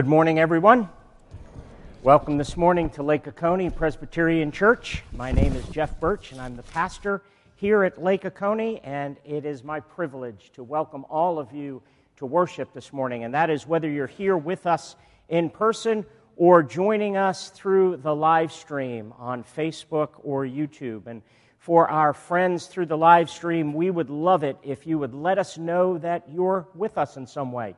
Good morning, everyone. Welcome this morning to Lake Oconee Presbyterian Church. My name is Jeff Birch, and I'm the pastor here at Lake Oconee, and it is my privilege to welcome all of you to worship this morning. And that is whether you're here with us in person or joining us through the live stream on Facebook or YouTube. And for our friends through the live stream, we would love it if you would let us know that you're with us in some way.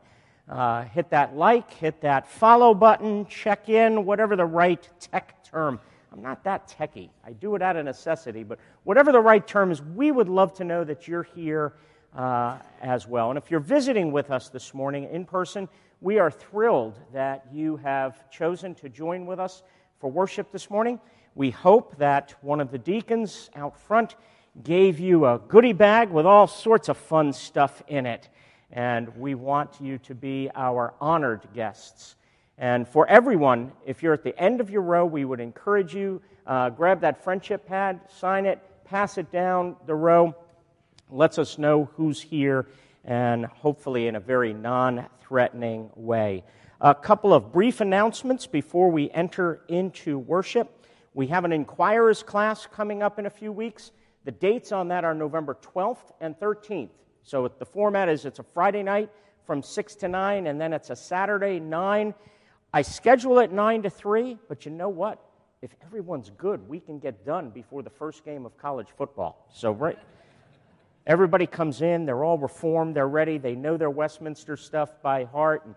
Uh, hit that like, hit that follow button, check in, whatever the right tech term. I'm not that techy. I do it out of necessity, but whatever the right term is, we would love to know that you're here uh, as well. And if you're visiting with us this morning in person, we are thrilled that you have chosen to join with us for worship this morning. We hope that one of the deacons out front gave you a goodie bag with all sorts of fun stuff in it and we want you to be our honored guests. And for everyone, if you're at the end of your row, we would encourage you uh, grab that friendship pad, sign it, pass it down the row, lets us know who's here, and hopefully in a very non threatening way. A couple of brief announcements before we enter into worship. We have an inquirers class coming up in a few weeks. The dates on that are November 12th and 13th. So the format is it's a Friday night from 6 to 9, and then it's a Saturday 9. I schedule it 9 to 3, but you know what? If everyone's good, we can get done before the first game of college football. So, right. Everybody comes in, they're all reformed, they're ready, they know their Westminster stuff by heart. And,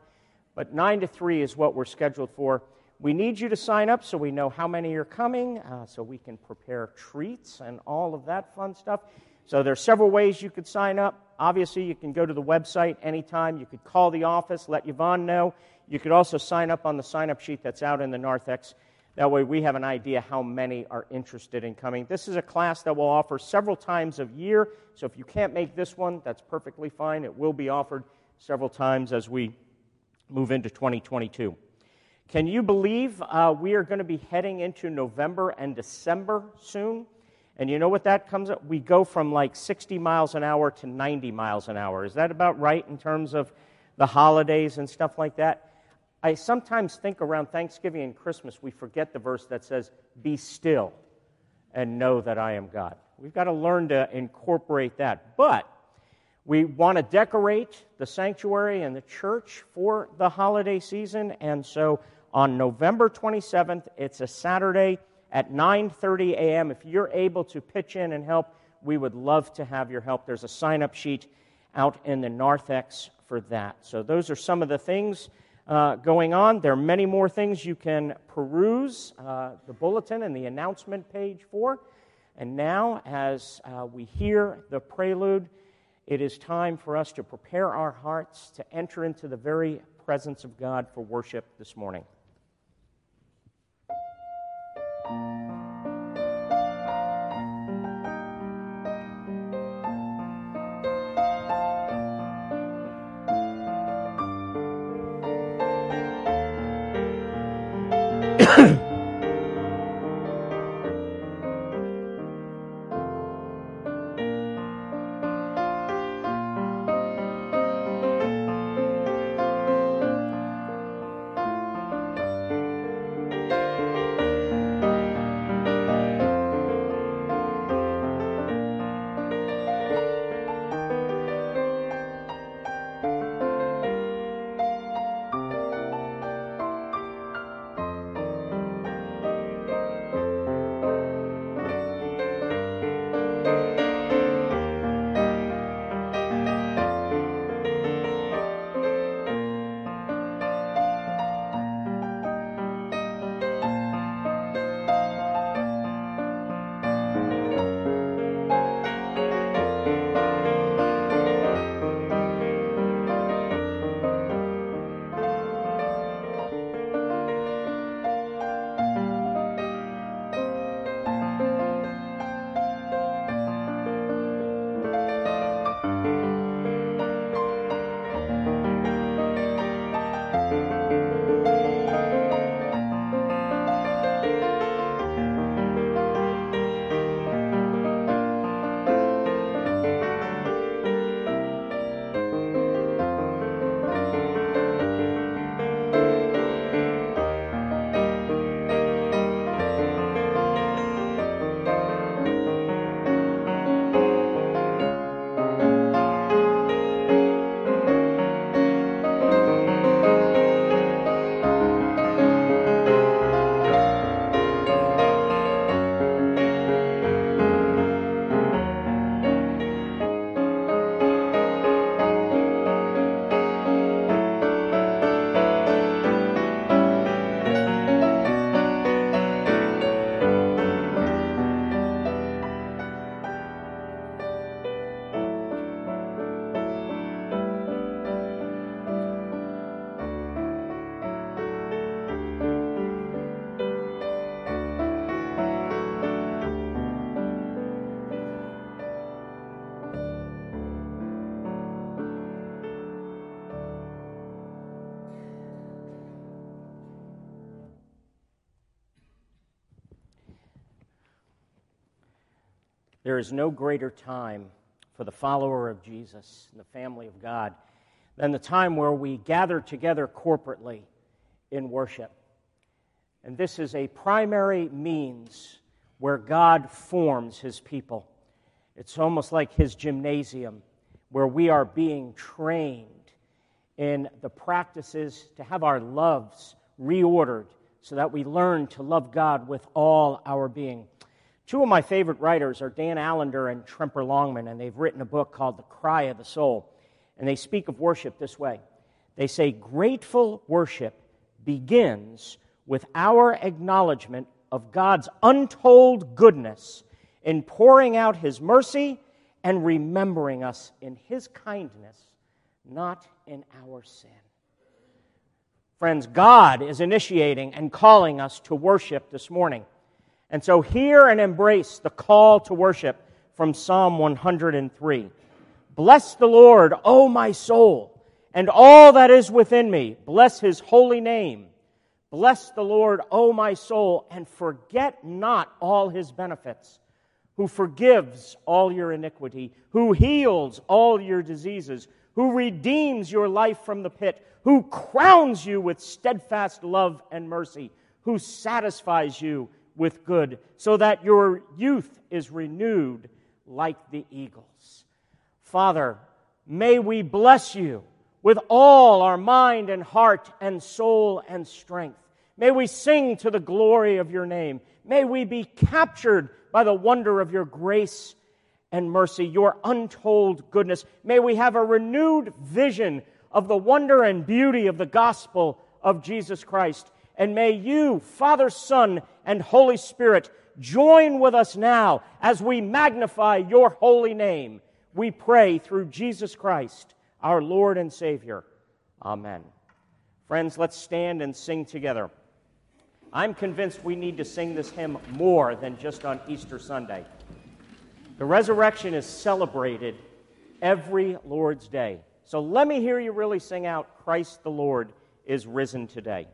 but 9 to 3 is what we're scheduled for. We need you to sign up so we know how many are coming, uh, so we can prepare treats and all of that fun stuff. So there are several ways you could sign up. Obviously, you can go to the website anytime. You could call the office, let Yvonne know. You could also sign up on the sign up sheet that's out in the narthex. That way, we have an idea how many are interested in coming. This is a class that will offer several times a year. So if you can't make this one, that's perfectly fine. It will be offered several times as we move into 2022. Can you believe uh, we are going to be heading into November and December soon? And you know what that comes up? We go from like 60 miles an hour to 90 miles an hour. Is that about right in terms of the holidays and stuff like that? I sometimes think around Thanksgiving and Christmas, we forget the verse that says, Be still and know that I am God. We've got to learn to incorporate that. But we want to decorate the sanctuary and the church for the holiday season. And so on November 27th, it's a Saturday at 9:30 a.m. If you're able to pitch in and help, we would love to have your help. There's a sign-up sheet out in the narthex for that. So those are some of the things uh, going on. There are many more things you can peruse uh, the bulletin and the announcement page for. And now, as uh, we hear the prelude, it is time for us to prepare our hearts to enter into the very presence of God for worship this morning. There is no greater time for the follower of Jesus and the family of God than the time where we gather together corporately in worship. And this is a primary means where God forms his people. It's almost like his gymnasium where we are being trained in the practices to have our loves reordered so that we learn to love God with all our being. Two of my favorite writers are Dan Allender and Tremper Longman, and they've written a book called The Cry of the Soul. And they speak of worship this way they say, Grateful worship begins with our acknowledgement of God's untold goodness in pouring out His mercy and remembering us in His kindness, not in our sin. Friends, God is initiating and calling us to worship this morning. And so hear and embrace the call to worship from Psalm 103. Bless the Lord, O my soul, and all that is within me. Bless his holy name. Bless the Lord, O my soul, and forget not all his benefits, who forgives all your iniquity, who heals all your diseases, who redeems your life from the pit, who crowns you with steadfast love and mercy, who satisfies you with good, so that your youth is renewed like the eagles. Father, may we bless you with all our mind and heart and soul and strength. May we sing to the glory of your name. May we be captured by the wonder of your grace and mercy, your untold goodness. May we have a renewed vision of the wonder and beauty of the gospel of Jesus Christ. And may you, Father, Son, and Holy Spirit, join with us now as we magnify your holy name. We pray through Jesus Christ, our Lord and Savior. Amen. Friends, let's stand and sing together. I'm convinced we need to sing this hymn more than just on Easter Sunday. The resurrection is celebrated every Lord's Day. So let me hear you really sing out Christ the Lord is risen today.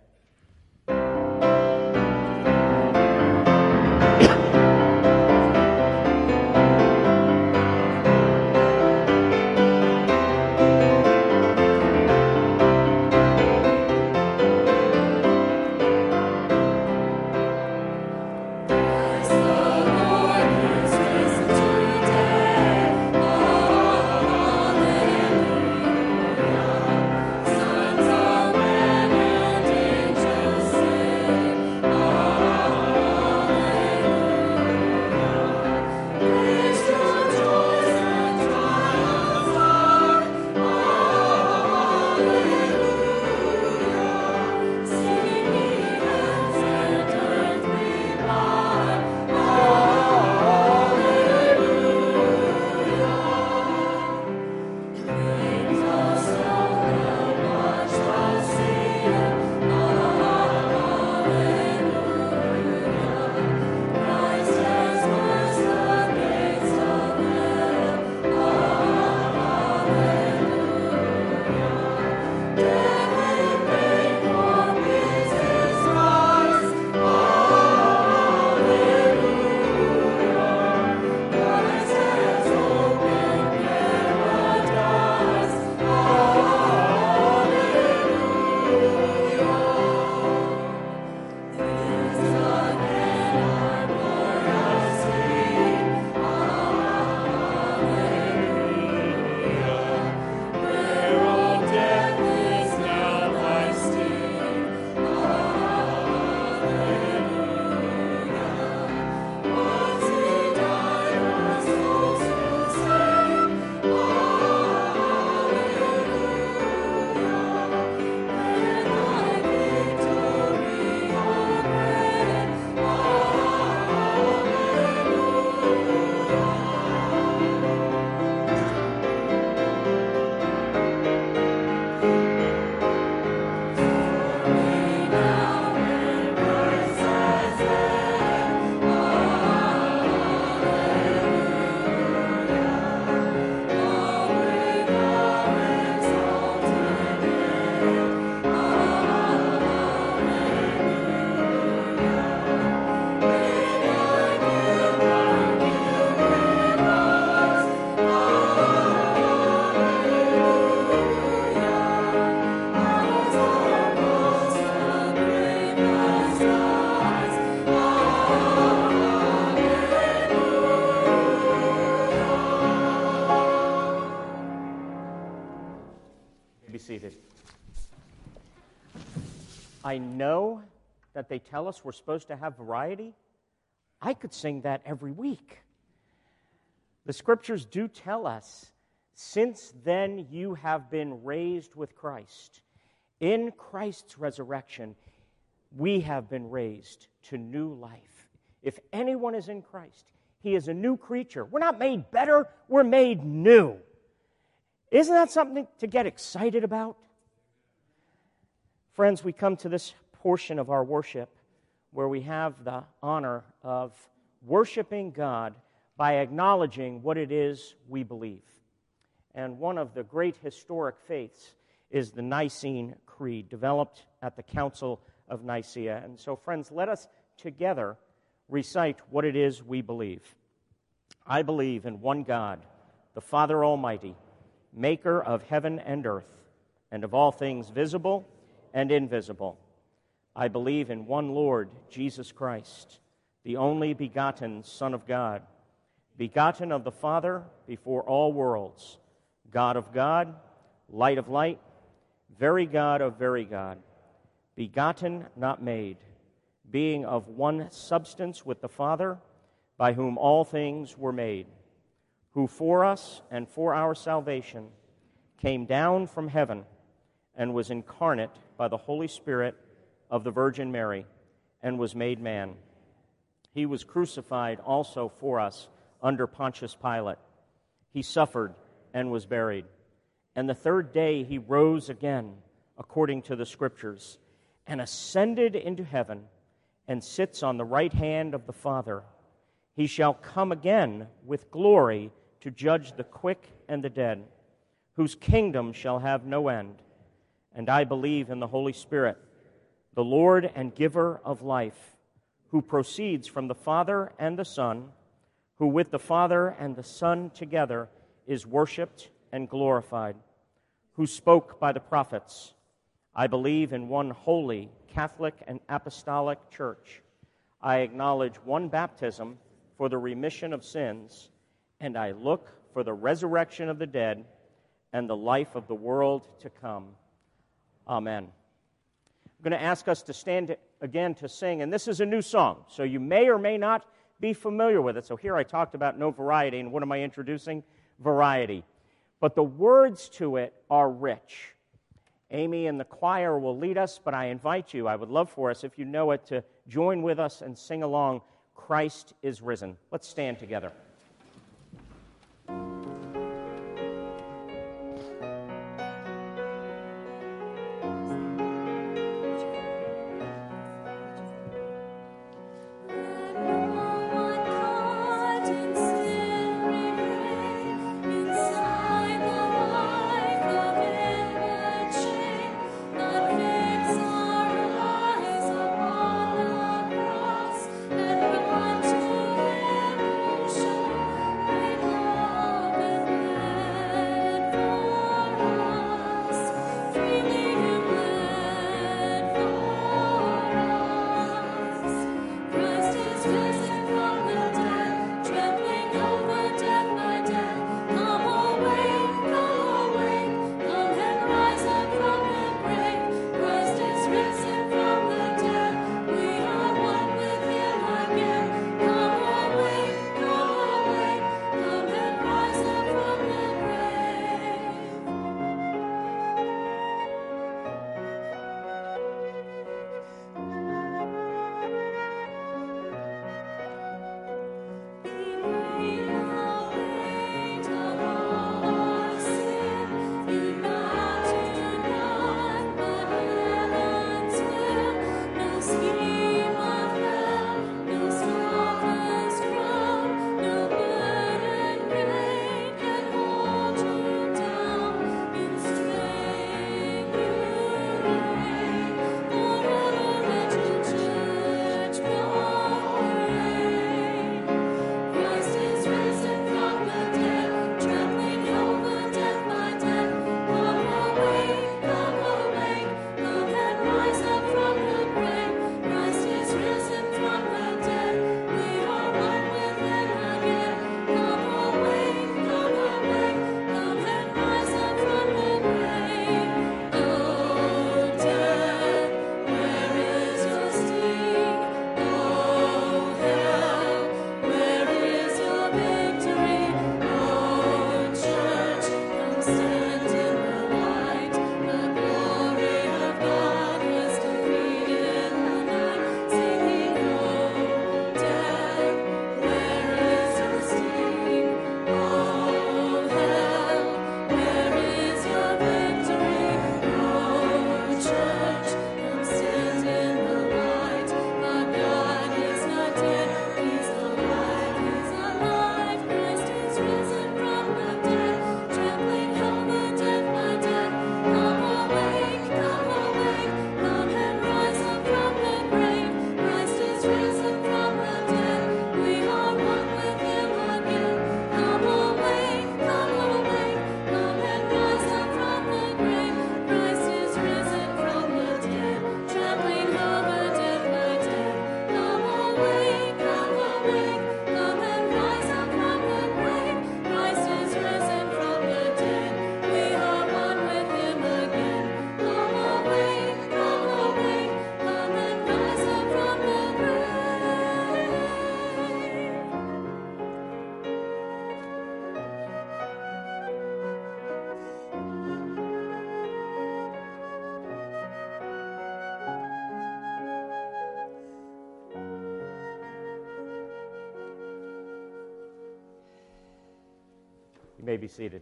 They tell us we're supposed to have variety. I could sing that every week. The scriptures do tell us, since then you have been raised with Christ. In Christ's resurrection, we have been raised to new life. If anyone is in Christ, he is a new creature. We're not made better, we're made new. Isn't that something to get excited about? Friends, we come to this portion of our worship where we have the honor of worshiping God by acknowledging what it is we believe. And one of the great historic faiths is the Nicene Creed, developed at the Council of Nicaea. And so, friends, let us together recite what it is we believe. I believe in one God, the Father Almighty maker of heaven and earth, and of all things visible and invisible. I believe in one Lord, Jesus Christ, the only begotten Son of God, begotten of the Father before all worlds, God of God, light of light, very God of very God, begotten, not made, being of one substance with the Father, by whom all things were made who for us and for our salvation came down from heaven and was incarnate by the Holy Spirit of the Virgin Mary and was made man. He was crucified also for us under Pontius Pilate. He suffered and was buried. And the third day he rose again, according to the Scriptures, and ascended into heaven and sits on the right hand of the Father. He shall come again with glory to judge the quick and the dead, whose kingdom shall have no end. And I believe in the Holy Spirit, the Lord and giver of life, who proceeds from the Father and the Son, who with the Father and the Son together is worshiped and glorified, who spoke by the prophets. I believe in one holy, Catholic, and Apostolic Church. I acknowledge one baptism for the remission of sins and I look for the resurrection of the dead and the life of the world to come. Amen. Going to ask us to stand again to sing, and this is a new song, so you may or may not be familiar with it. So here I talked about no variety, and what am I introducing? Variety. But the words to it are rich. Amy and the choir will lead us, but I invite you, I would love for us, if you know it, to join with us and sing along Christ is Risen. Let's stand together. Be seated.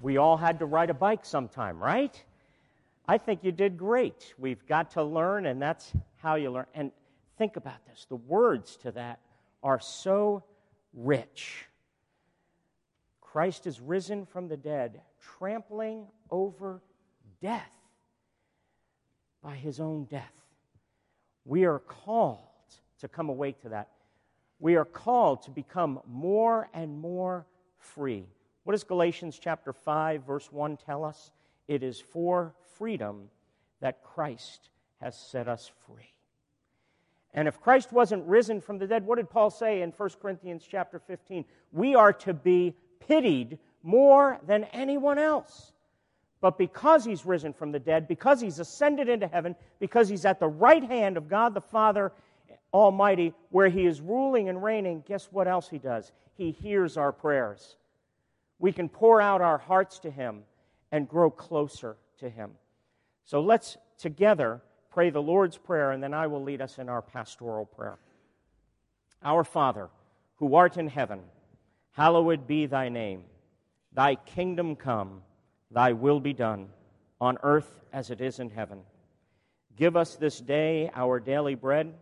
We all had to ride a bike sometime, right? I think you did great. We've got to learn, and that's how you learn. And think about this the words to that are so rich. Christ is risen from the dead, trampling over death by his own death. We are called to come awake to that. We are called to become more and more free. What does Galatians chapter 5 verse 1 tell us? It is for freedom that Christ has set us free. And if Christ wasn't risen from the dead, what did Paul say in 1 Corinthians chapter 15? We are to be pitied more than anyone else. But because he's risen from the dead, because he's ascended into heaven, because he's at the right hand of God the Father Almighty, where he is ruling and reigning, guess what else he does? He hears our prayers. We can pour out our hearts to him and grow closer to him. So let's together pray the Lord's Prayer, and then I will lead us in our pastoral prayer. Our Father, who art in heaven, hallowed be thy name. Thy kingdom come Thy will be done, on earth as it is in heaven. Give us this day our daily bread,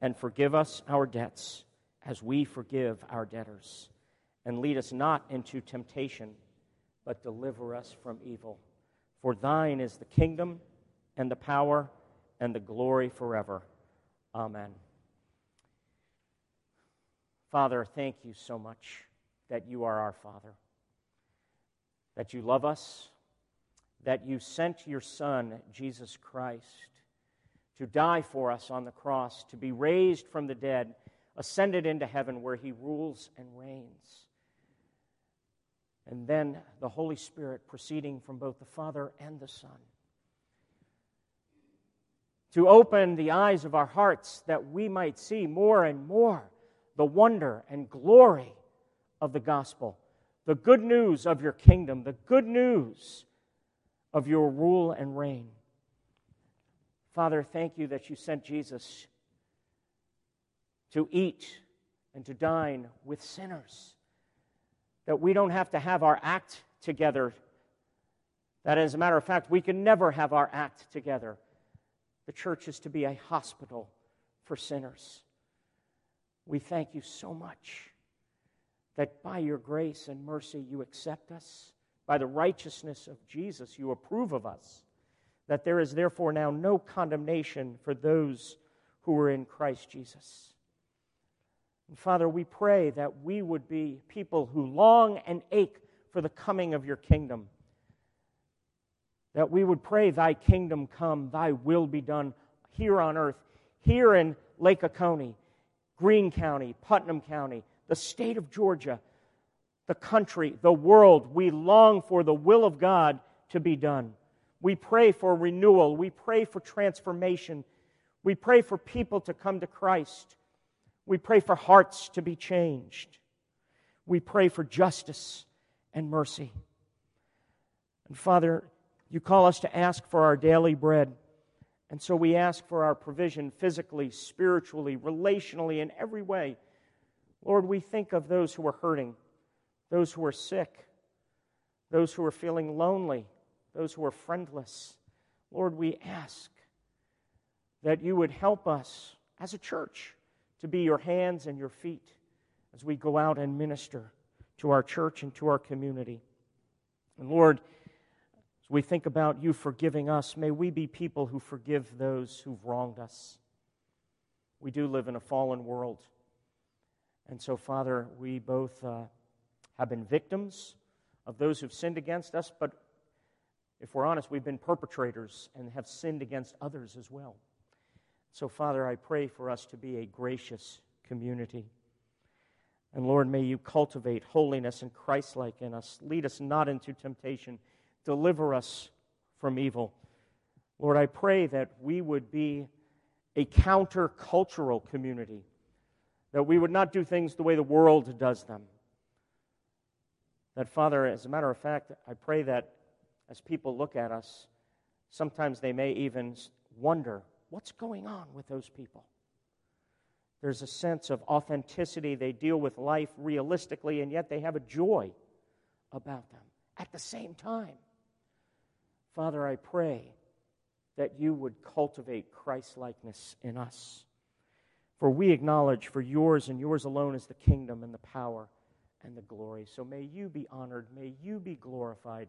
and forgive us our debts, as we forgive our debtors. And lead us not into temptation, but deliver us from evil. For thine is the kingdom, and the power, and the glory forever. Amen. Father, thank you so much that you are our Father that you love us, that you sent your Son, Jesus Christ, to die for us on the cross, to be raised from the dead, ascended into heaven where he rules and reigns. And then the Holy Spirit proceeding from both the Father and the Son. To open the eyes of our hearts that we might see more and more the wonder and glory of the gospel the good news of your kingdom, the good news of your rule and reign. Father, thank you that you sent Jesus to eat and to dine with sinners. That we don't have to have our act together. That, as a matter of fact, we can never have our act together. The church is to be a hospital for sinners. We thank you so much that by your grace and mercy you accept us. By the righteousness of Jesus you approve of us. That there is therefore now no condemnation for those who are in Christ Jesus. And Father, we pray that we would be people who long and ache for the coming of your kingdom. That we would pray, Thy kingdom come, Thy will be done here on earth, here in Lake Oconee, Greene County, Putnam County, the state of Georgia, the country, the world. We long for the will of God to be done. We pray for renewal. We pray for transformation. We pray for people to come to Christ. We pray for hearts to be changed. We pray for justice and mercy. And Father, you call us to ask for our daily bread. And so we ask for our provision physically, spiritually, relationally, in every way. Lord, we think of those who are hurting, those who are sick, those who are feeling lonely, those who are friendless. Lord, we ask that you would help us as a church to be your hands and your feet as we go out and minister to our church and to our community. And Lord, as we think about you forgiving us, may we be people who forgive those who've wronged us. We do live in a fallen world. And so, Father, we both uh, have been victims of those who've sinned against us, but if we're honest, we've been perpetrators and have sinned against others as well. So, Father, I pray for us to be a gracious community. And Lord, may you cultivate holiness and Christlike in us. Lead us not into temptation. Deliver us from evil. Lord, I pray that we would be a countercultural community that we would not do things the way the world does them. That, Father, as a matter of fact, I pray that as people look at us, sometimes they may even wonder what's going on with those people. There's a sense of authenticity. They deal with life realistically, and yet they have a joy about them at the same time. Father, I pray that you would cultivate Christ likeness in us. For we acknowledge for yours and yours alone is the kingdom and the power and the glory. So may you be honored, may you be glorified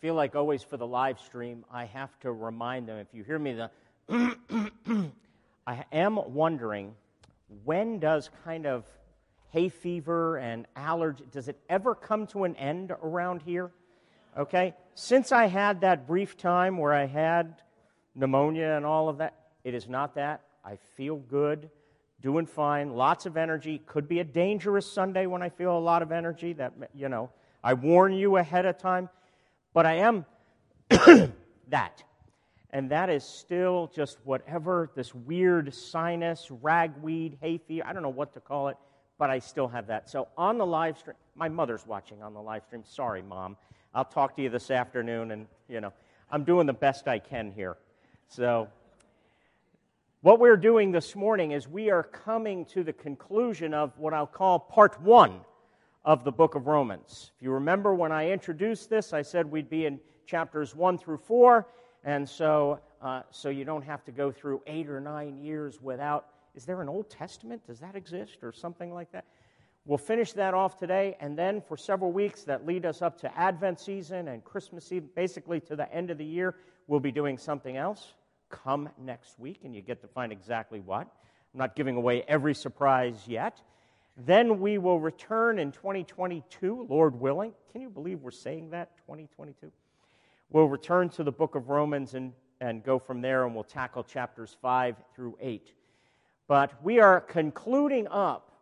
Feel like always for the live stream, I have to remind them if you hear me, the I am wondering when does kind of hay fever and allergy, does it ever come to an end around here? Okay? Since I had that brief time where I had pneumonia and all of that, it is not that. I feel good, doing fine, lots of energy. Could be a dangerous Sunday when I feel a lot of energy. That, you know, I warn you ahead of time. But I am that. And that is still just whatever this weird sinus, ragweed, hay fever, I don't know what to call it but I still have that. So on the live stream, my mother's watching on the live stream. Sorry, mom. I'll talk to you this afternoon, and you know, I'm doing the best I can here. So, what we're doing this morning is we are coming to the conclusion of what I'll call part one of the book of Romans. If you remember when I introduced this, I said we'd be in chapters one through four, and so uh, so you don't have to go through eight or nine years without is there an Old Testament? Does that exist or something like that? We'll finish that off today, and then for several weeks that lead us up to Advent season and Christmas Eve, basically to the end of the year, we'll be doing something else. Come next week, and you get to find exactly what. I'm not giving away every surprise yet. Then we will return in 2022, Lord willing. Can you believe we're saying that, 2022? We'll return to the book of Romans and, and go from there, and we'll tackle chapters 5 through 8. But we are concluding up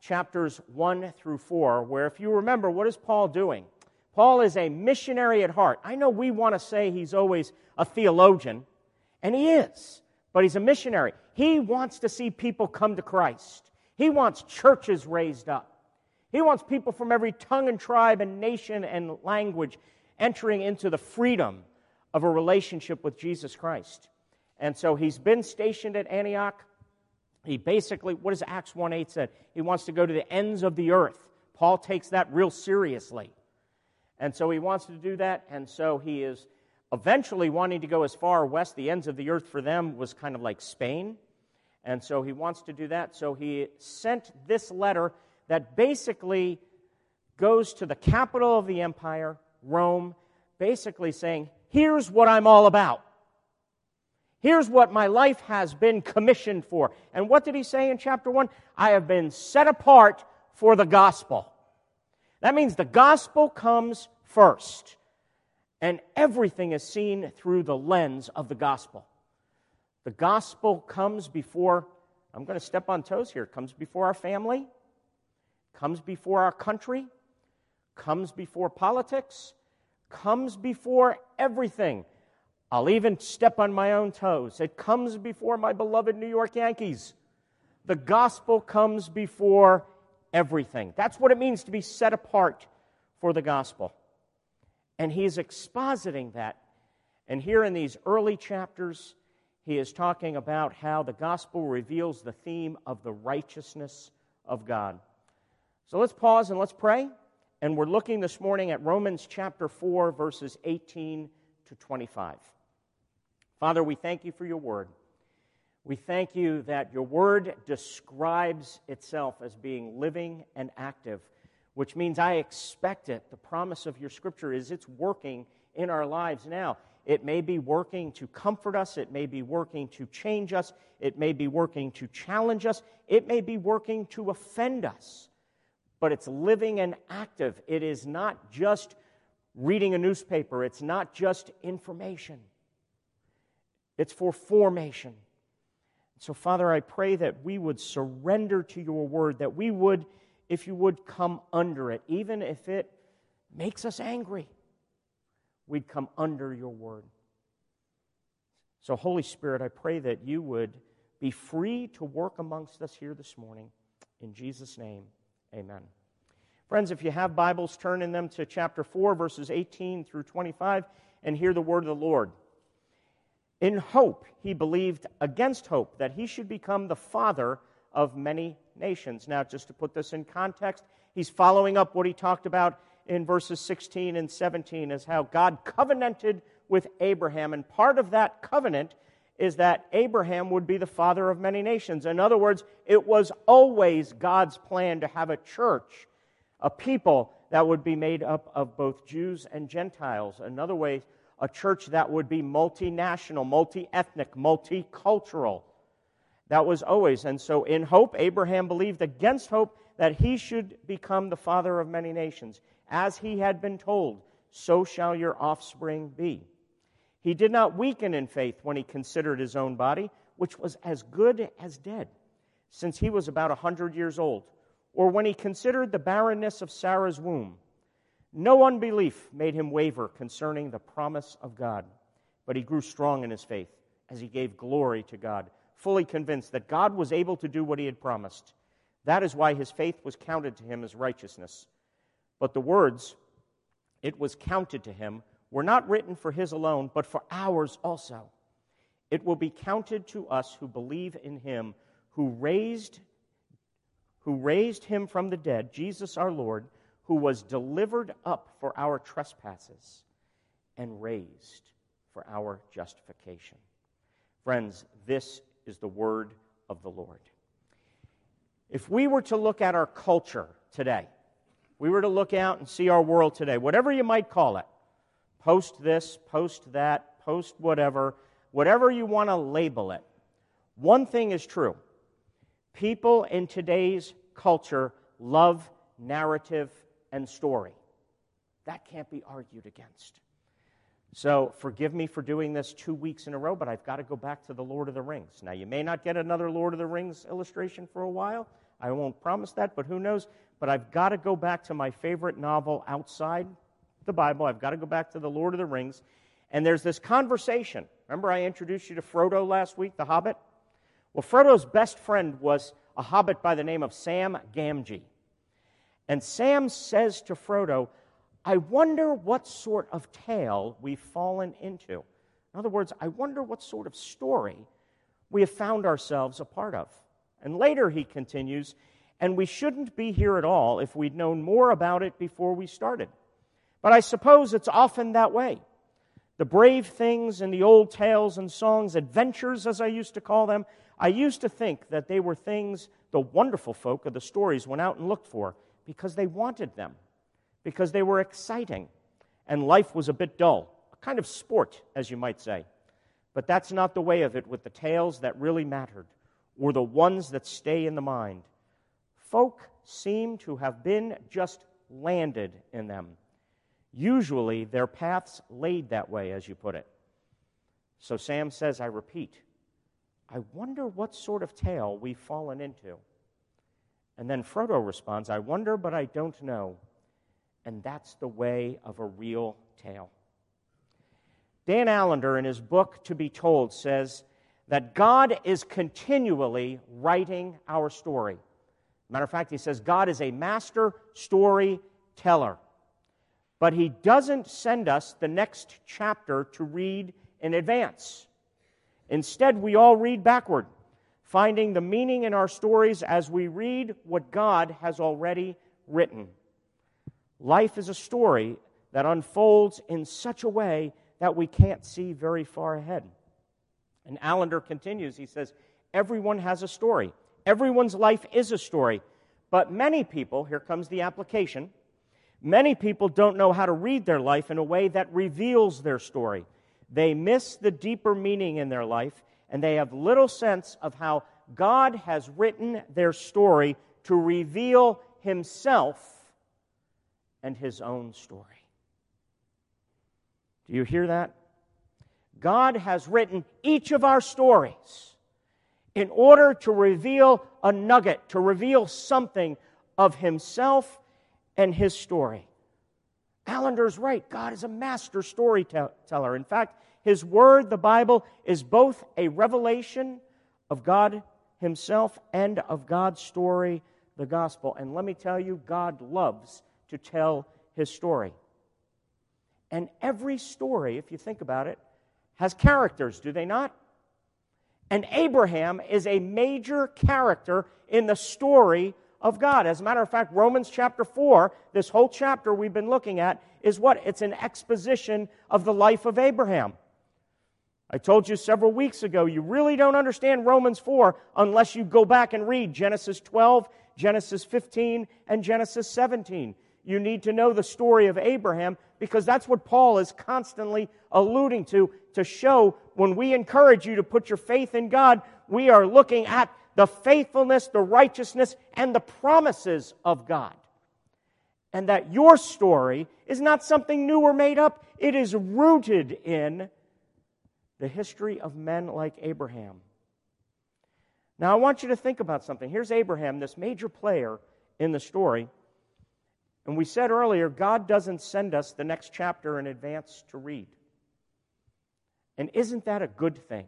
chapters 1 through 4, where if you remember, what is Paul doing? Paul is a missionary at heart. I know we want to say he's always a theologian, and he is, but he's a missionary. He wants to see people come to Christ, he wants churches raised up. He wants people from every tongue and tribe and nation and language entering into the freedom of a relationship with Jesus Christ. And so he's been stationed at Antioch he basically, what does Acts 1 8 said? He wants to go to the ends of the earth. Paul takes that real seriously. And so he wants to do that, and so he is eventually wanting to go as far west. The ends of the earth for them was kind of like Spain. And so he wants to do that. So he sent this letter that basically goes to the capital of the empire, Rome, basically saying, Here's what I'm all about. Here's what my life has been commissioned for. And what did he say in chapter 1? I have been set apart for the gospel. That means the gospel comes first. And everything is seen through the lens of the gospel. The gospel comes before, I'm going to step on toes here, comes before our family, comes before our country, comes before politics, comes before everything. I'll even step on my own toes. It comes before my beloved New York Yankees. The gospel comes before everything. That's what it means to be set apart for the gospel. And he's expositing that. And here in these early chapters, he is talking about how the gospel reveals the theme of the righteousness of God. So let's pause and let's pray. And we're looking this morning at Romans chapter 4, verses 18 to 25. Father, we thank you for your word. We thank you that your word describes itself as being living and active, which means I expect it. The promise of your scripture is it's working in our lives now. It may be working to comfort us, it may be working to change us, it may be working to challenge us, it may be working to offend us. But it's living and active. It is not just reading a newspaper, it's not just information it's for formation. So, Father, I pray that we would surrender to your word, that we would, if you would, come under it, even if it makes us angry, we'd come under your word. So, Holy Spirit, I pray that you would be free to work amongst us here this morning. In Jesus' name, amen. Friends, if you have Bibles, turn in them to chapter 4, verses 18 through 25, and hear the word of the Lord. In hope, he believed against hope that he should become the father of many nations. Now, just to put this in context, he's following up what he talked about in verses 16 and 17 is how God covenanted with Abraham. And part of that covenant is that Abraham would be the father of many nations. In other words, it was always God's plan to have a church, a people that would be made up of both Jews and Gentiles. Another way, a church that would be multinational, multi ethnic, multicultural. That was always. And so, in hope, Abraham believed against hope that he should become the father of many nations. As he had been told, so shall your offspring be. He did not weaken in faith when he considered his own body, which was as good as dead, since he was about a hundred years old, or when he considered the barrenness of Sarah's womb. No unbelief made him waver concerning the promise of God, but he grew strong in his faith as he gave glory to God, fully convinced that God was able to do what he had promised. That is why his faith was counted to him as righteousness. But the words, it was counted to him, were not written for his alone, but for ours also. It will be counted to us who believe in him who raised who raised him from the dead, Jesus our Lord, who was delivered up for our trespasses and raised for our justification. Friends, this is the word of the Lord. If we were to look at our culture today, we were to look out and see our world today, whatever you might call it, post this, post that, post whatever, whatever you want to label it, one thing is true. People in today's culture love narrative and story. That can't be argued against. So, forgive me for doing this two weeks in a row, but I've got to go back to the Lord of the Rings. Now, you may not get another Lord of the Rings illustration for a while. I won't promise that, but who knows? But I've got to go back to my favorite novel outside the Bible. I've got to go back to the Lord of the Rings. And there's this conversation. Remember, I introduced you to Frodo last week, the hobbit? Well, Frodo's best friend was a hobbit by the name of Sam Gamgee. And Sam says to Frodo, I wonder what sort of tale we've fallen into. In other words, I wonder what sort of story we have found ourselves a part of. And later he continues, and we shouldn't be here at all if we'd known more about it before we started. But I suppose it's often that way. The brave things in the old tales and songs, adventures as I used to call them, I used to think that they were things the wonderful folk of the stories went out and looked for because they wanted them, because they were exciting, and life was a bit dull, a kind of sport, as you might say. But that's not the way of it with the tales that really mattered, or the ones that stay in the mind. Folk seem to have been just landed in them. Usually, their paths laid that way, as you put it. So Sam says, I repeat, I wonder what sort of tale we've fallen into. And then Frodo responds, I wonder, but I don't know. And that's the way of a real tale. Dan Allender, in his book To Be Told, says that God is continually writing our story. Matter of fact, he says God is a master storyteller. But he doesn't send us the next chapter to read in advance. Instead, we all read backward, finding the meaning in our stories as we read what God has already written. Life is a story that unfolds in such a way that we can't see very far ahead. And Allender continues, he says, Everyone has a story. Everyone's life is a story. But many people, here comes the application, many people don't know how to read their life in a way that reveals their story. They miss the deeper meaning in their life, and they have little sense of how God has written their story to reveal Himself and His own story. Do you hear that? God has written each of our stories in order to reveal a nugget, to reveal something of Himself and His story. Allender's right. God is a master storyteller. In fact, his word, the Bible, is both a revelation of God himself and of God's story, the gospel. And let me tell you, God loves to tell his story. And every story, if you think about it, has characters, do they not? And Abraham is a major character in the story of God. As a matter of fact, Romans chapter 4, this whole chapter we've been looking at, is what? It's an exposition of the life of Abraham. I told you several weeks ago, you really don't understand Romans 4 unless you go back and read Genesis 12, Genesis 15, and Genesis 17. you need to know the story of Abraham because that's what Paul is constantly alluding to to show when we encourage you to put your faith in God, we are looking at the faithfulness, the righteousness, and the promises of God. And that your story is not something new or made up, it is rooted in the history of men like Abraham. Now, I want you to think about something. Here's Abraham, this major player in the story. And we said earlier, God doesn't send us the next chapter in advance to read. And isn't that a good thing?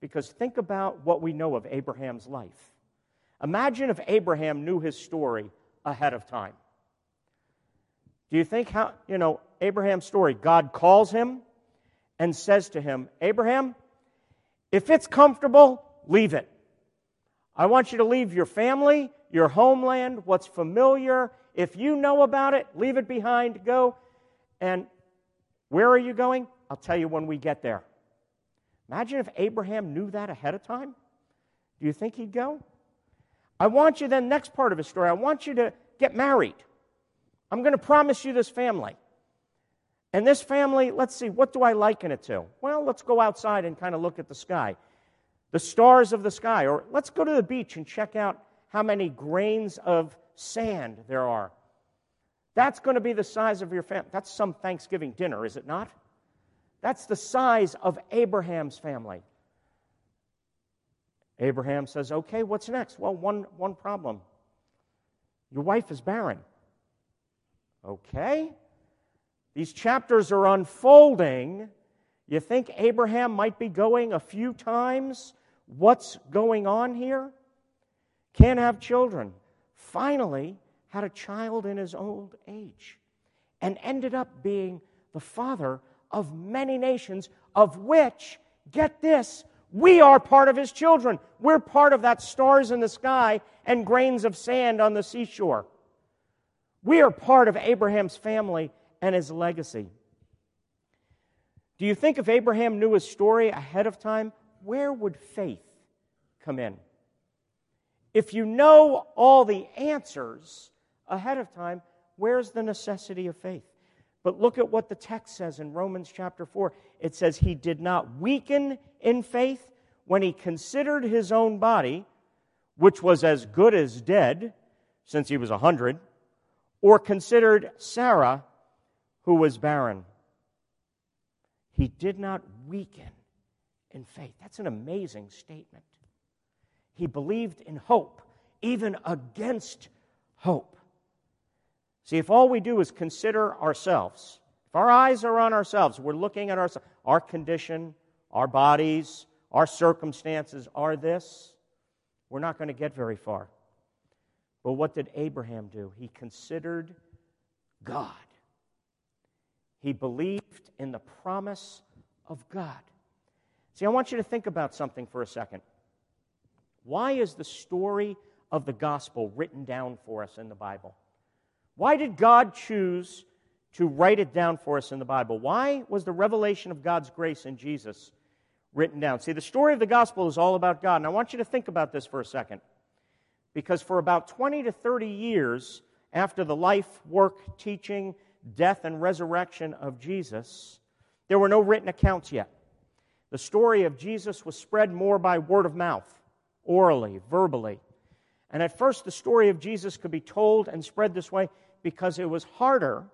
Because think about what we know of Abraham's life. Imagine if Abraham knew his story ahead of time. Do you think how, you know, Abraham's story, God calls him and says to him, Abraham, if it's comfortable, leave it. I want you to leave your family, your homeland, what's familiar. If you know about it, leave it behind, go. And where are you going? I'll tell you when we get there. Imagine if Abraham knew that ahead of time. Do you think he'd go? I want you then, next part of his story, I want you to get married. I'm going to promise you this family. And this family, let's see, what do I liken it to? Well, let's go outside and kind of look at the sky the stars of the sky. Or let's go to the beach and check out how many grains of sand there are. That's going to be the size of your family. That's some Thanksgiving dinner, is it not? That's the size of Abraham's family. Abraham says, Okay, what's next? Well, one, one problem. Your wife is barren. Okay. These chapters are unfolding. You think Abraham might be going a few times What's going on here? Can't have children. Finally, had a child in his old age and ended up being the father of many nations, of which, get this, we are part of his children. We're part of that stars in the sky and grains of sand on the seashore. We are part of Abraham's family and his legacy. Do you think if Abraham knew his story ahead of time, where would faith come in? If you know all the answers ahead of time, where's the necessity of faith? But look at what the text says in Romans chapter 4. It says, He did not weaken in faith when he considered his own body, which was as good as dead, since he was a 100, or considered Sarah, who was barren. He did not weaken in faith. That's an amazing statement. He believed in hope, even against hope. See, if all we do is consider ourselves, if our eyes are on ourselves, we're looking at ourselves, our condition, our bodies, our circumstances are this, we're not going to get very far. But what did Abraham do? He considered God. He believed in the promise of God. See, I want you to think about something for a second. Why is the story of the gospel written down for us in the Bible? Why did God choose to write it down for us in the Bible? Why was the revelation of God's grace in Jesus written down? See, the story of the gospel is all about God. And I want you to think about this for a second. Because for about 20 to 30 years after the life, work, teaching, death, and resurrection of Jesus, there were no written accounts yet. The story of Jesus was spread more by word of mouth, orally, verbally. And at first, the story of Jesus could be told and spread this way because it was harder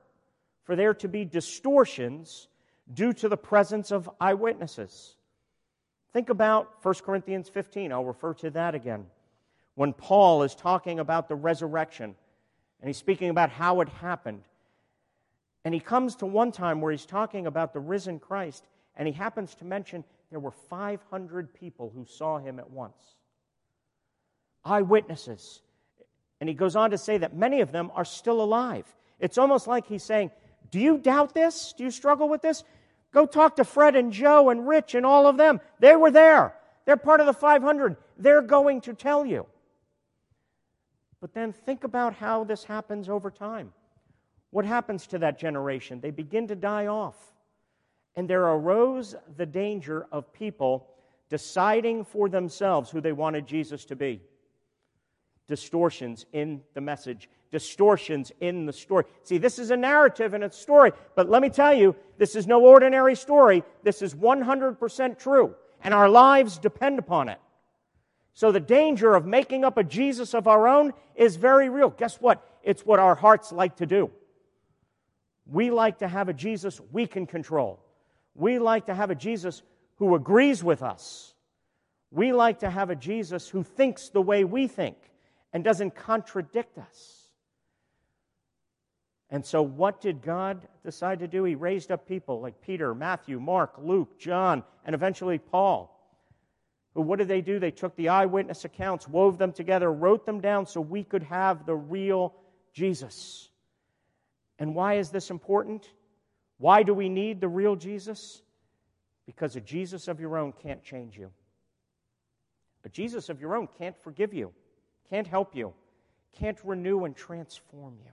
for there to be distortions due to the presence of eyewitnesses. Think about 1 Corinthians 15. I'll refer to that again. When Paul is talking about the resurrection and he's speaking about how it happened. And he comes to one time where he's talking about the risen Christ and he happens to mention there were 500 people who saw him at once. Eyewitnesses. And he goes on to say that many of them are still alive. It's almost like he's saying, Do you doubt this? Do you struggle with this? Go talk to Fred and Joe and Rich and all of them. They were there. They're part of the 500. They're going to tell you. But then think about how this happens over time. What happens to that generation? They begin to die off. And there arose the danger of people deciding for themselves who they wanted Jesus to be. Distortions in the message, distortions in the story. See, this is a narrative and a story, but let me tell you, this is no ordinary story. This is 100% true, and our lives depend upon it. So the danger of making up a Jesus of our own is very real. Guess what? It's what our hearts like to do. We like to have a Jesus we can control. We like to have a Jesus who agrees with us. We like to have a Jesus who thinks the way we think and doesn't contradict us. And so, what did God decide to do? He raised up people like Peter, Matthew, Mark, Luke, John, and eventually Paul. Who, what did they do? They took the eyewitness accounts, wove them together, wrote them down so we could have the real Jesus. And why is this important? Why do we need the real Jesus? Because a Jesus of your own can't change you. A Jesus of your own can't forgive you, can't help you, can't renew and transform you.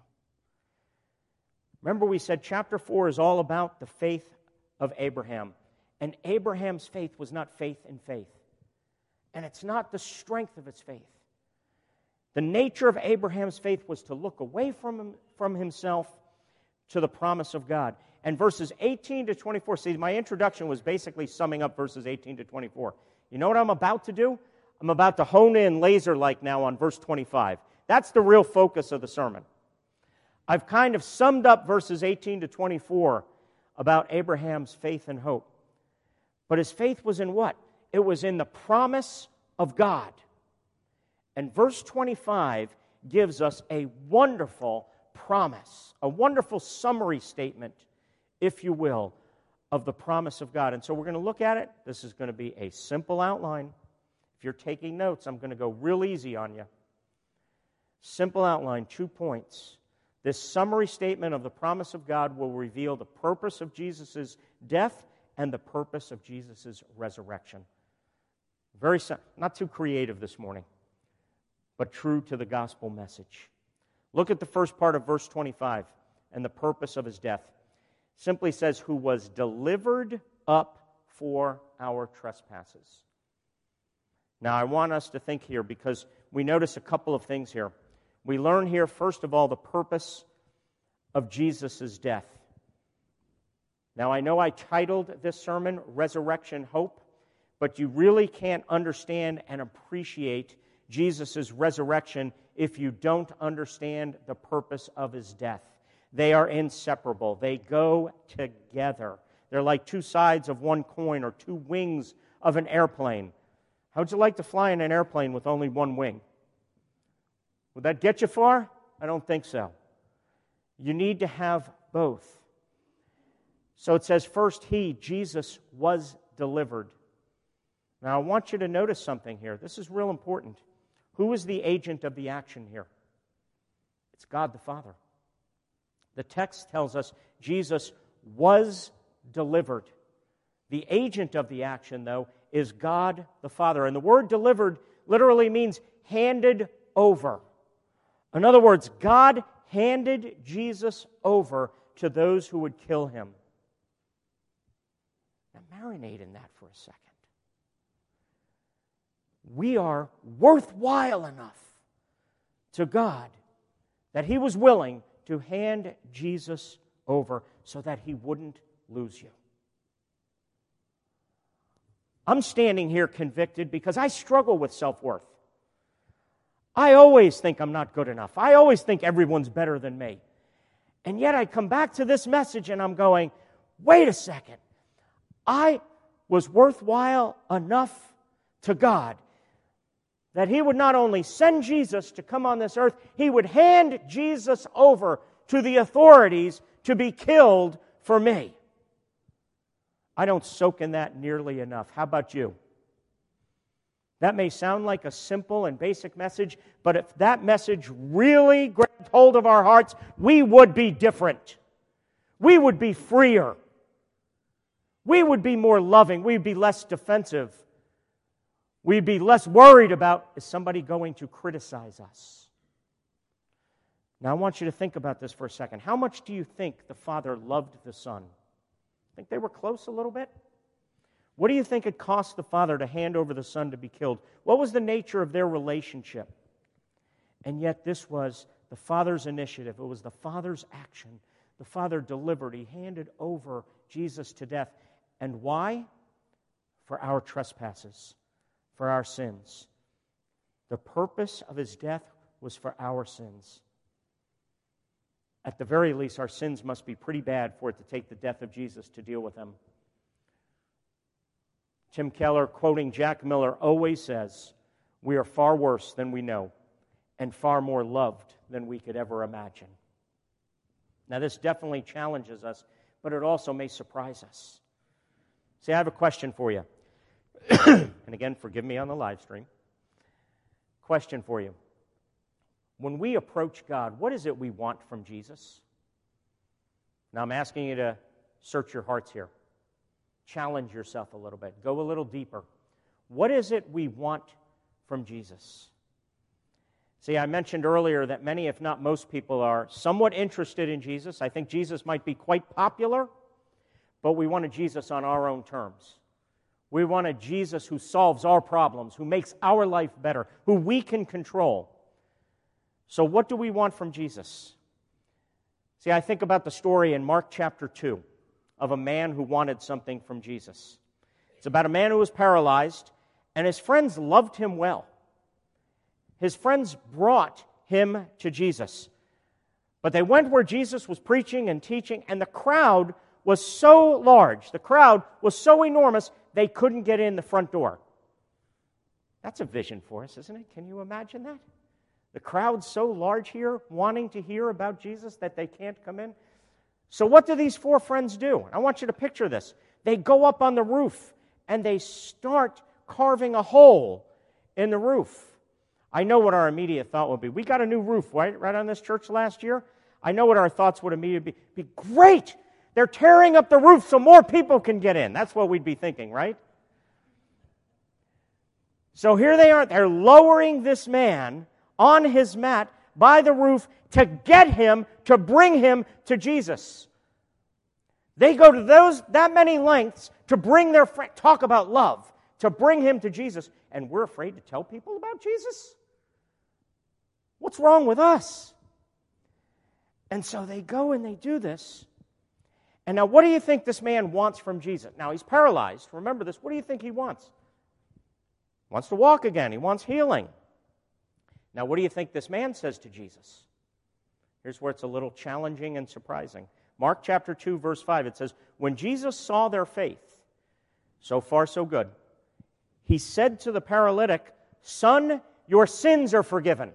Remember, we said chapter 4 is all about the faith of Abraham. And Abraham's faith was not faith in faith. And it's not the strength of his faith. The nature of Abraham's faith was to look away from, him, from himself to the promise of God. And verses 18 to 24, see, my introduction was basically summing up verses 18 to 24. You know what I'm about to do? I'm about to hone in laser like now on verse 25. That's the real focus of the sermon. I've kind of summed up verses 18 to 24 about Abraham's faith and hope. But his faith was in what? It was in the promise of God. And verse 25 gives us a wonderful promise, a wonderful summary statement, if you will, of the promise of God. And so we're going to look at it. This is going to be a simple outline. You're taking notes, I'm going to go real easy on you. Simple outline, two points. This summary statement of the promise of God will reveal the purpose of Jesus' death and the purpose of Jesus' resurrection. Very not too creative this morning, but true to the gospel message. Look at the first part of verse 25 and the purpose of his death. Simply says, Who was delivered up for our trespasses. Now, I want us to think here because we notice a couple of things here. We learn here, first of all, the purpose of Jesus' death. Now, I know I titled this sermon Resurrection Hope, but you really can't understand and appreciate Jesus' resurrection if you don't understand the purpose of his death. They are inseparable, they go together. They're like two sides of one coin or two wings of an airplane. How'd you like to fly in an airplane with only one wing? Would that get you far? I don't think so. You need to have both. So it says, first, he, Jesus, was delivered. Now, I want you to notice something here. This is real important. Who is the agent of the action here? It's God the Father. The text tells us Jesus was delivered. The agent of the action, though, is God the Father. And the word delivered literally means handed over. In other words, God handed Jesus over to those who would kill him. Now, marinate in that for a second. We are worthwhile enough to God that He was willing to hand Jesus over so that He wouldn't lose you. I'm standing here convicted because I struggle with self worth. I always think I'm not good enough. I always think everyone's better than me. And yet I come back to this message and I'm going, wait a second. I was worthwhile enough to God that He would not only send Jesus to come on this earth, He would hand Jesus over to the authorities to be killed for me. I don't soak in that nearly enough. How about you? That may sound like a simple and basic message, but if that message really grabbed hold of our hearts, we would be different. We would be freer. We would be more loving. We'd be less defensive. We'd be less worried about is somebody going to criticize us? Now, I want you to think about this for a second. How much do you think the Father loved the Son? Think they were close a little bit? What do you think it cost the father to hand over the son to be killed? What was the nature of their relationship? And yet, this was the Father's initiative, it was the Father's action. The Father delivered, He handed over Jesus to death. And why? For our trespasses, for our sins. The purpose of His death was for our sins. At the very least, our sins must be pretty bad for it to take the death of Jesus to deal with them. Tim Keller, quoting Jack Miller, always says, We are far worse than we know and far more loved than we could ever imagine. Now, this definitely challenges us, but it also may surprise us. See, I have a question for you. and again, forgive me on the live stream. Question for you. When we approach God, what is it we want from Jesus? Now, I'm asking you to search your hearts here. Challenge yourself a little bit. Go a little deeper. What is it we want from Jesus? See, I mentioned earlier that many, if not most people, are somewhat interested in Jesus. I think Jesus might be quite popular, but we want a Jesus on our own terms. We want a Jesus who solves our problems, who makes our life better, who we can control. So, what do we want from Jesus? See, I think about the story in Mark chapter 2 of a man who wanted something from Jesus. It's about a man who was paralyzed, and his friends loved him well his friends brought him to Jesus. But they went where Jesus was preaching and teaching, and the crowd was so large, the crowd was so enormous, they couldn't get in the front door. That's a vision for us, isn't it? Can you imagine that? The crowd's so large here, wanting to hear about Jesus, that they can't come in. So, what do these four friends do? I want you to picture this. They go up on the roof and they start carving a hole in the roof. I know what our immediate thought would be. We got a new roof, right, right on this church last year. I know what our thoughts would immediately be. Be great. They're tearing up the roof so more people can get in. That's what we'd be thinking, right? So here they are. They're lowering this man on his mat by the roof to get him, to bring him to Jesus. They go to those that many lengths to bring their friend, talk about love, to bring him to Jesus, and we're afraid to tell people about Jesus? What's wrong with us? And so they go and they do this. And now, what do you think this man wants from Jesus? Now, he's paralyzed. Remember this. What do you think he wants? He wants to walk again, he wants healing. Now, what do you think this man says to Jesus? Here's where it's a little challenging and surprising. Mark chapter 2, verse 5, it says, When Jesus saw their faith, so far so good, he said to the paralytic, Son, your sins are forgiven.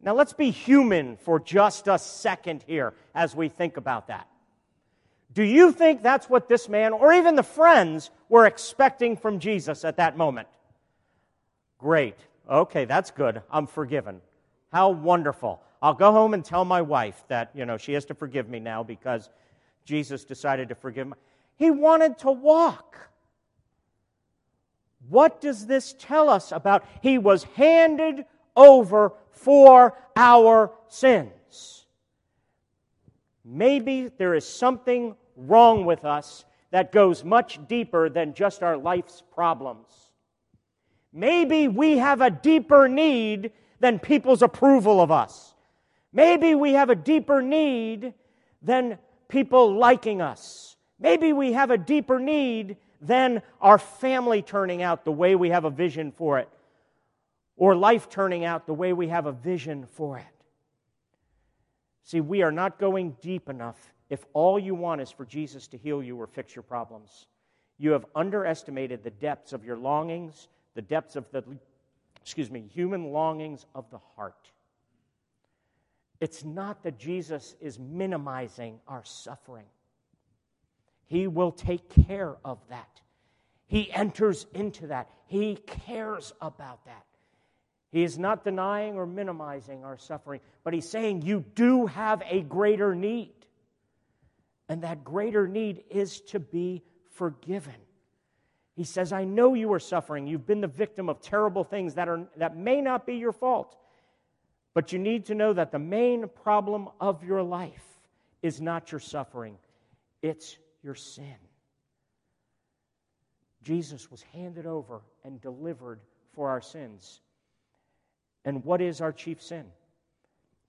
Now, let's be human for just a second here as we think about that. Do you think that's what this man, or even the friends, were expecting from Jesus at that moment? Great. Okay, that's good. I'm forgiven. How wonderful. I'll go home and tell my wife that, you know, she has to forgive me now because Jesus decided to forgive me. He wanted to walk. What does this tell us about? He was handed over for our sins. Maybe there is something wrong with us that goes much deeper than just our life's problems. Maybe we have a deeper need than people's approval of us. Maybe we have a deeper need than people liking us. Maybe we have a deeper need than our family turning out the way we have a vision for it or life turning out the way we have a vision for it. See, we are not going deep enough if all you want is for Jesus to heal you or fix your problems. You have underestimated the depths of your longings, the depths of the, excuse me, human longings of the heart. It's not that Jesus is minimizing our suffering. He will take care of that. He enters into that. He cares about that. He is not denying or minimizing our suffering, but he's saying you do have a greater need. And that greater need is to be forgiven. He says, I know you are suffering. You've been the victim of terrible things that, are, that may not be your fault. But you need to know that the main problem of your life is not your suffering, it's your sin. Jesus was handed over and delivered for our sins. And what is our chief sin?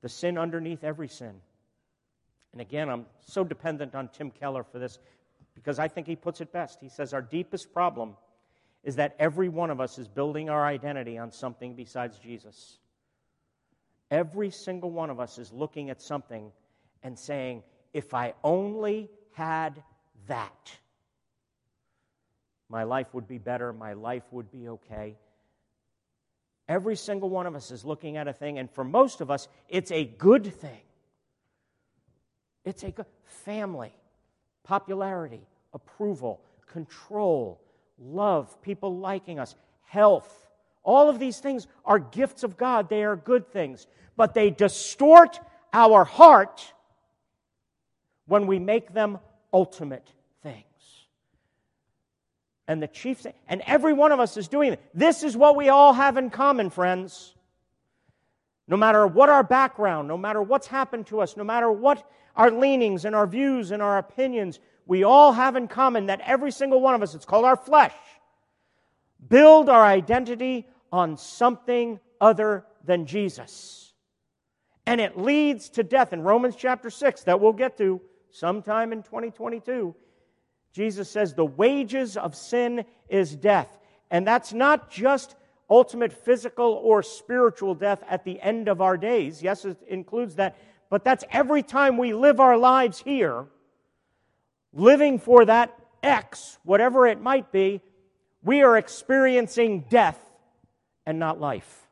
The sin underneath every sin. And again, I'm so dependent on Tim Keller for this because I think he puts it best. He says, Our deepest problem is that every one of us is building our identity on something besides Jesus. Every single one of us is looking at something and saying, If I only had that, my life would be better, my life would be okay. Every single one of us is looking at a thing, and for most of us, it's a good thing. It's a good family, popularity, approval, control, love, people liking us, health. All of these things are gifts of God. They are good things. But they distort our heart when we make them ultimate things. And the chief thing, and every one of us is doing it. This is what we all have in common, friends. No matter what our background, no matter what's happened to us, no matter what our leanings and our views and our opinions, we all have in common that every single one of us, it's called our flesh, build our identity on something other than Jesus. And it leads to death. In Romans chapter 6, that we'll get to sometime in 2022, Jesus says, The wages of sin is death. And that's not just ultimate physical or spiritual death at the end of our days. Yes, it includes that. But that's every time we live our lives here, living for that X, whatever it might be, we are experiencing death and not life.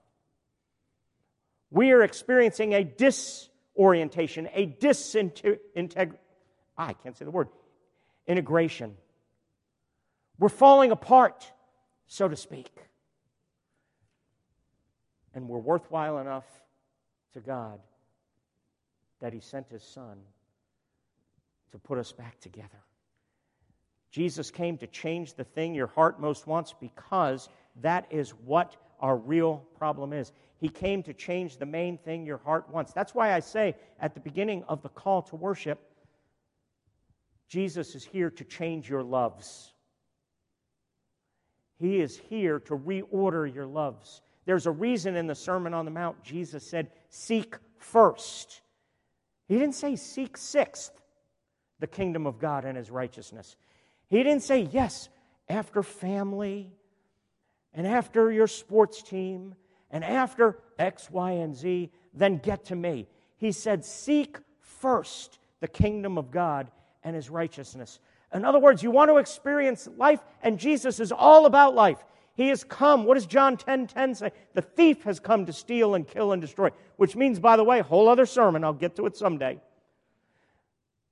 We are experiencing a disorientation, a disintegration. Ah, I can't say the word integration. We're falling apart, so to speak. And we're worthwhile enough to God that He sent His Son to put us back together. Jesus came to change the thing your heart most wants because that is what our real problem is. He came to change the main thing your heart wants. That's why I say at the beginning of the call to worship Jesus is here to change your loves. He is here to reorder your loves. There's a reason in the Sermon on the Mount Jesus said, Seek first. He didn't say, Seek sixth the kingdom of God and his righteousness. He didn't say, Yes, after family and after your sports team and after X, Y, and Z, then get to me. He said, Seek first the kingdom of God and his righteousness. In other words, you want to experience life, and Jesus is all about life. He has come. What does John 10 10 say? The thief has come to steal and kill and destroy, which means, by the way, whole other sermon. I'll get to it someday.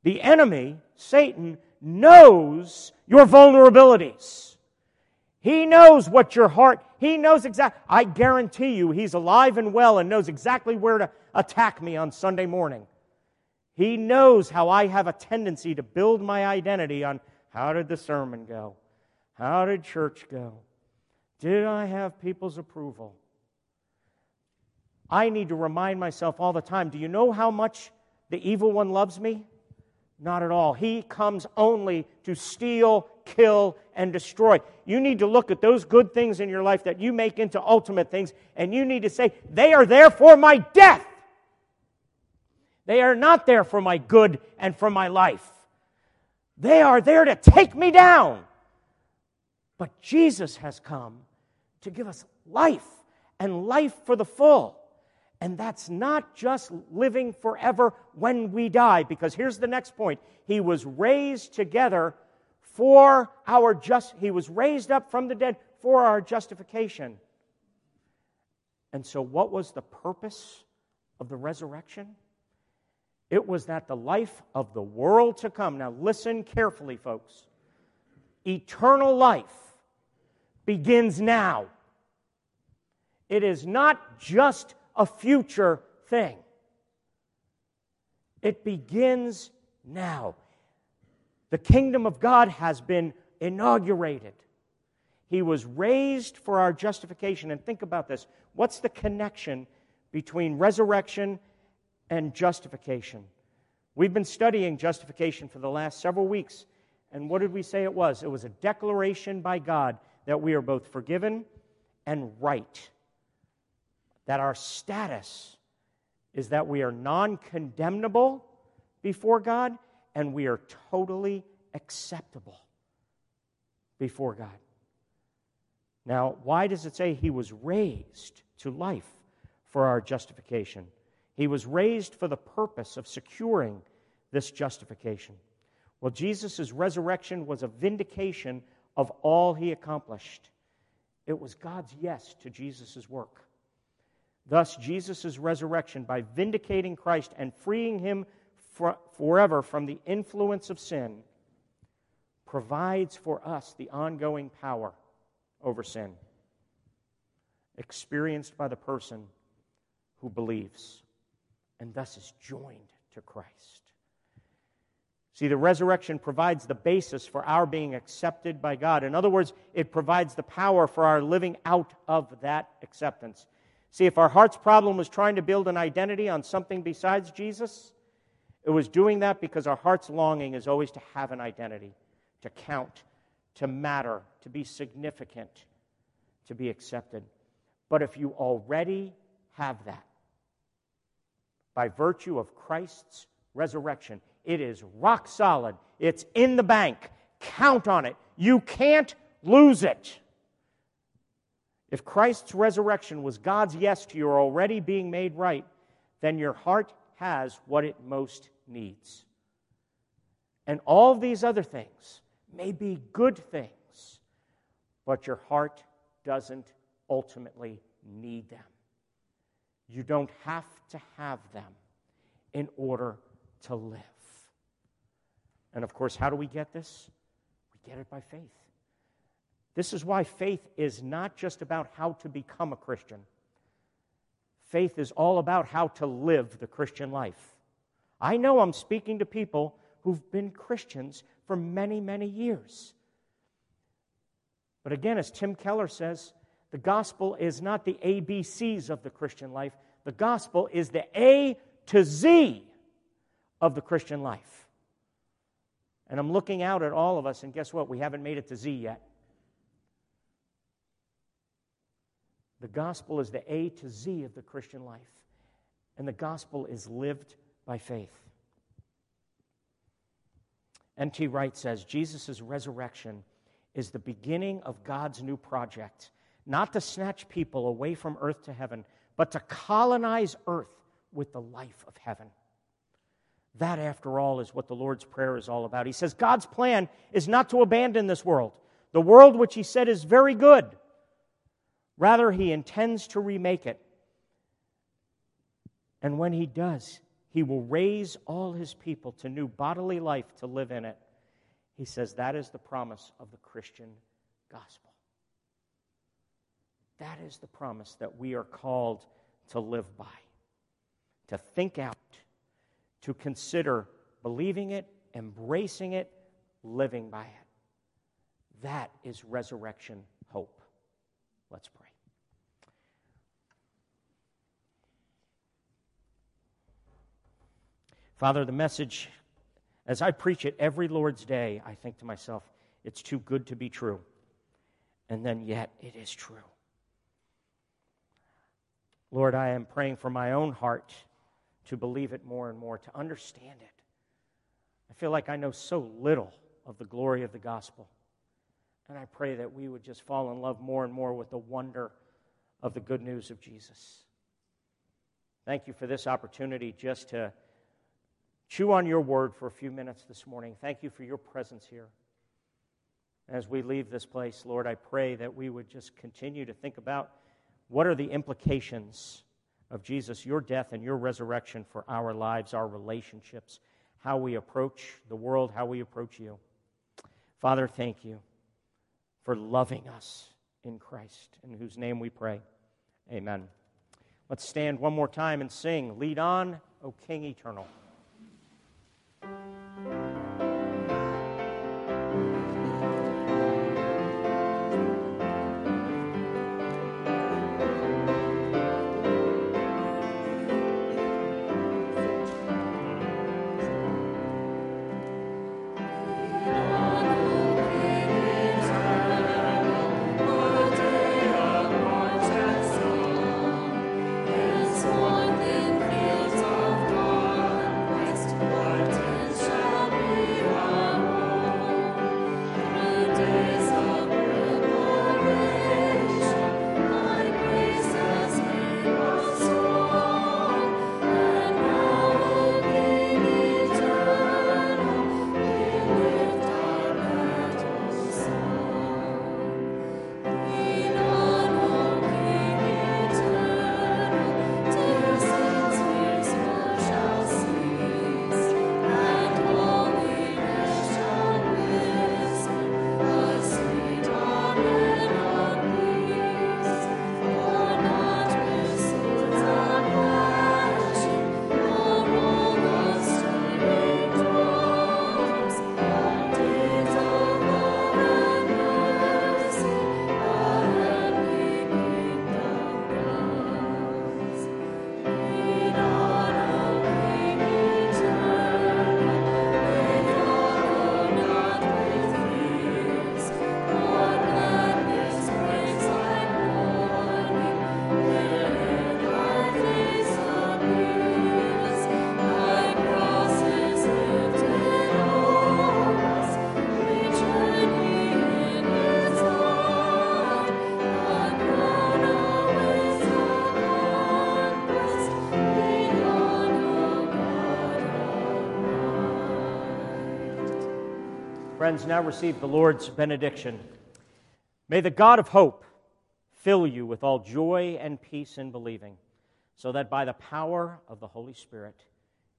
The enemy, Satan, knows your vulnerabilities. He knows what your heart, he knows exactly. I guarantee you, he's alive and well and knows exactly where to attack me on Sunday morning. He knows how I have a tendency to build my identity on how did the sermon go? How did church go? Did I have people's approval? I need to remind myself all the time do you know how much the evil one loves me? Not at all. He comes only to steal, kill, and destroy. You need to look at those good things in your life that you make into ultimate things, and you need to say, they are there for my death. They are not there for my good and for my life. They are there to take me down. But Jesus has come to give us life and life for the full. And that's not just living forever when we die, because here's the next point. He was raised together for our just, he was raised up from the dead for our justification. And so, what was the purpose of the resurrection? It was that the life of the world to come, now listen carefully, folks. Eternal life begins now. It is not just a future thing, it begins now. The kingdom of God has been inaugurated. He was raised for our justification. And think about this what's the connection between resurrection and justification. We've been studying justification for the last several weeks. And what did we say it was? It was a declaration by God that we are both forgiven and right. That our status is that we are non condemnable before God and we are totally acceptable before God. Now, why does it say he was raised to life for our justification? He was raised for the purpose of securing this justification. Well, Jesus' resurrection was a vindication of all he accomplished. It was God's yes to Jesus' work. Thus, Jesus' resurrection, by vindicating Christ and freeing him for, forever from the influence of sin, provides for us the ongoing power over sin, experienced by the person who believes and thus is joined to Christ. See, the resurrection provides the basis for our being accepted by God. In other words, it provides the power for our living out of that acceptance. See, if our heart's problem was trying to build an identity on something besides Jesus, it was doing that because our heart's longing is always to have an identity, to count, to matter, to be significant, to be accepted. But if you already have that, by virtue of Christ's resurrection, it is rock solid. It's in the bank. Count on it. You can't lose it. If Christ's resurrection was God's yes to your already being made right, then your heart has what it most needs. And all these other things may be good things, but your heart doesn't ultimately need them. You don't have to have them in order to live. And of course, how do we get this? We get it by faith. This is why faith is not just about how to become a Christian. Faith is all about how to live the Christian life. I know I'm speaking to people who've been Christians for many, many years. But again, as Tim Keller says, the gospel is not the ABCs of the Christian life, the gospel is the A to Z of the Christian life. And I'm looking out at all of us, and guess what? We haven't made it to Z yet. The gospel is the A to Z of the Christian life, and the gospel is lived by faith. N.T. Wright says Jesus' resurrection is the beginning of God's new project, not to snatch people away from earth to heaven, but to colonize earth with the life of heaven. That, after all, is what the Lord's Prayer is all about. He says God's plan is not to abandon this world, the world which He said is very good. Rather, He intends to remake it. And when He does, He will raise all His people to new bodily life to live in it. He says that is the promise of the Christian gospel. That is the promise that we are called to live by, to think out to consider believing it, embracing it, living by it. That is resurrection hope. Let's pray. Father, the message, as I preach it every Lord's day, I think to myself, it's too good to be true. And then yet it is true. Lord, I am praying for my own heart to believe it more and more, to understand it. I feel like I know so little of the glory of the gospel. And I pray that we would just fall in love more and more with the wonder of the good news of Jesus. Thank you for this opportunity just to chew on your word for a few minutes this morning. Thank you for your presence here. As we leave this place, Lord, I pray that we would just continue to think about what are the implications of Jesus, your death and your resurrection for our lives, our relationships, how we approach the world, how we approach you. Father, thank you for loving us in Christ, in whose name we pray. Amen. Let's stand one more time and sing Lead on, O King Eternal. Friends, now receive the Lord's benediction. May the God of hope fill you with all joy and peace in believing, so that by the power of the Holy Spirit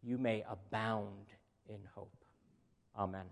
you may abound in hope. Amen.